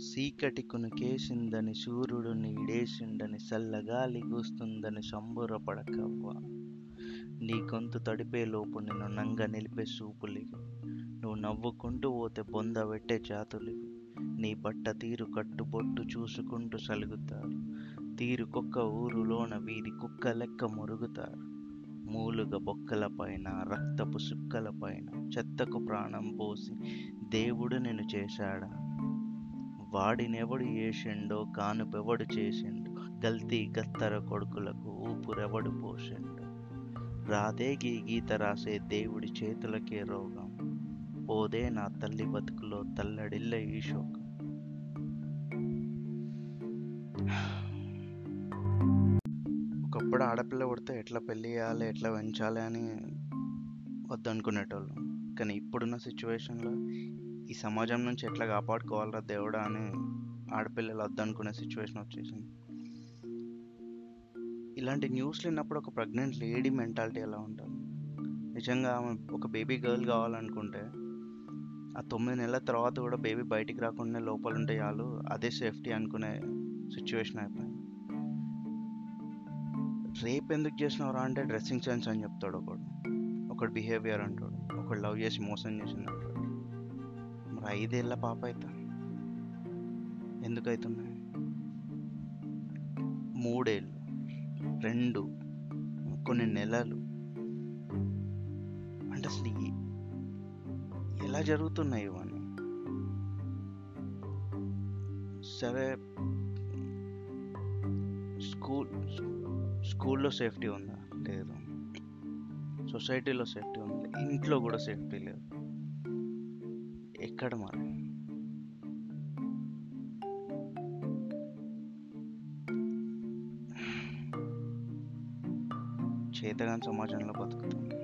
చీకటి కునుకేసిందని సూర్యుడు నీడేసిండని సల్లగాలి కూస్తుందని సంబురపడకవ్వా నీ గొంతు తడిపేలోపు నిన్ను నంగ నిలిపే సూపులివి. నువ్వు నవ్వుకుంటూ పోతే బొంద పెట్టే జాతులివి. నీ బట్ట తీరు కట్టుబొట్టు చూసుకుంటూ సలుగుతారు. తీరు కుక్క ఊరులోన వీరి కుక్క లెక్క మురుగుతారు. మూలుగ బొక్కల పైన రక్తపు సుక్కలపైన చెత్తకు ప్రాణం పోసి దేవుడు నిన్ను చేశాడా? వాడినెవడు చేసిండో కానుపెవడు చేసిండు గల్తీ గత్తర కొడుకులకు ఊపురెవడు పోసిండు? రాదే గీ గీత రాసే దేవుడి చేతులకే రోగం. పోదే నా తల్లి బతుకులో తల్లడిల్ల ఈ శోకం. ఒకప్పుడు ఆడపిల్ల పుడితే ఎట్లా పెళ్ళి చేయాలి ఎట్లా పెంచాలి అని వద్దనుకునేటోళ్ళు. కానీ ఇప్పుడున్న సిచ్యువేషన్లో ఈ సమాజం నుంచి ఎట్లా కాపాడుకోవాలరా దేవుడా అని ఆడపిల్లలు వద్దనుకునే సిచ్యువేషన్ వచ్చేసింది. ఇలాంటి న్యూస్లు విన్నప్పుడు ఒక ప్రెగ్నెంట్ లేడీ మెంటాలిటీ ఎలా ఉంటుంది? నిజంగా ఆమె ఒక బేబీ గర్ల్ కావాలనుకుంటే ఆ తొమ్మిది నెలల తర్వాత కూడా బేబీ బయటికి రాకుండా లోపల ఉంటే చాలు అదే సేఫ్టీ అనుకునే సిచ్యువేషన్ అయిపోయింది. రేప్ ఎందుకు చేసినవరా అంటే డ్రెస్సింగ్ సెన్స్ అని చెప్తాడు ఒకడు. ఒకడు బిహేవియర్ అంటాడు. ఒకడు లవ్ చేసి మోసం చేసింది అంటాడు. మరి ఐదేళ్ళ పాప అవుతా ఎందుకు అవుతున్నాయి మూడేళ్ళు రెండు కొన్ని నెలలు. అంటే అసలు ఎలా జరుగుతున్నాయి ఇవన్నీ? సరే స్కూల్ స్కూల్లో సేఫ్టీ ఉందా? లేదు. సొసైటీలో సేఫ్టీ ఉంది? ఇంట్లో కూడా సేఫ్టీ లేదు. ఎక్కడ మరి? చేతగాని సమాజంలో బతుకుతాం.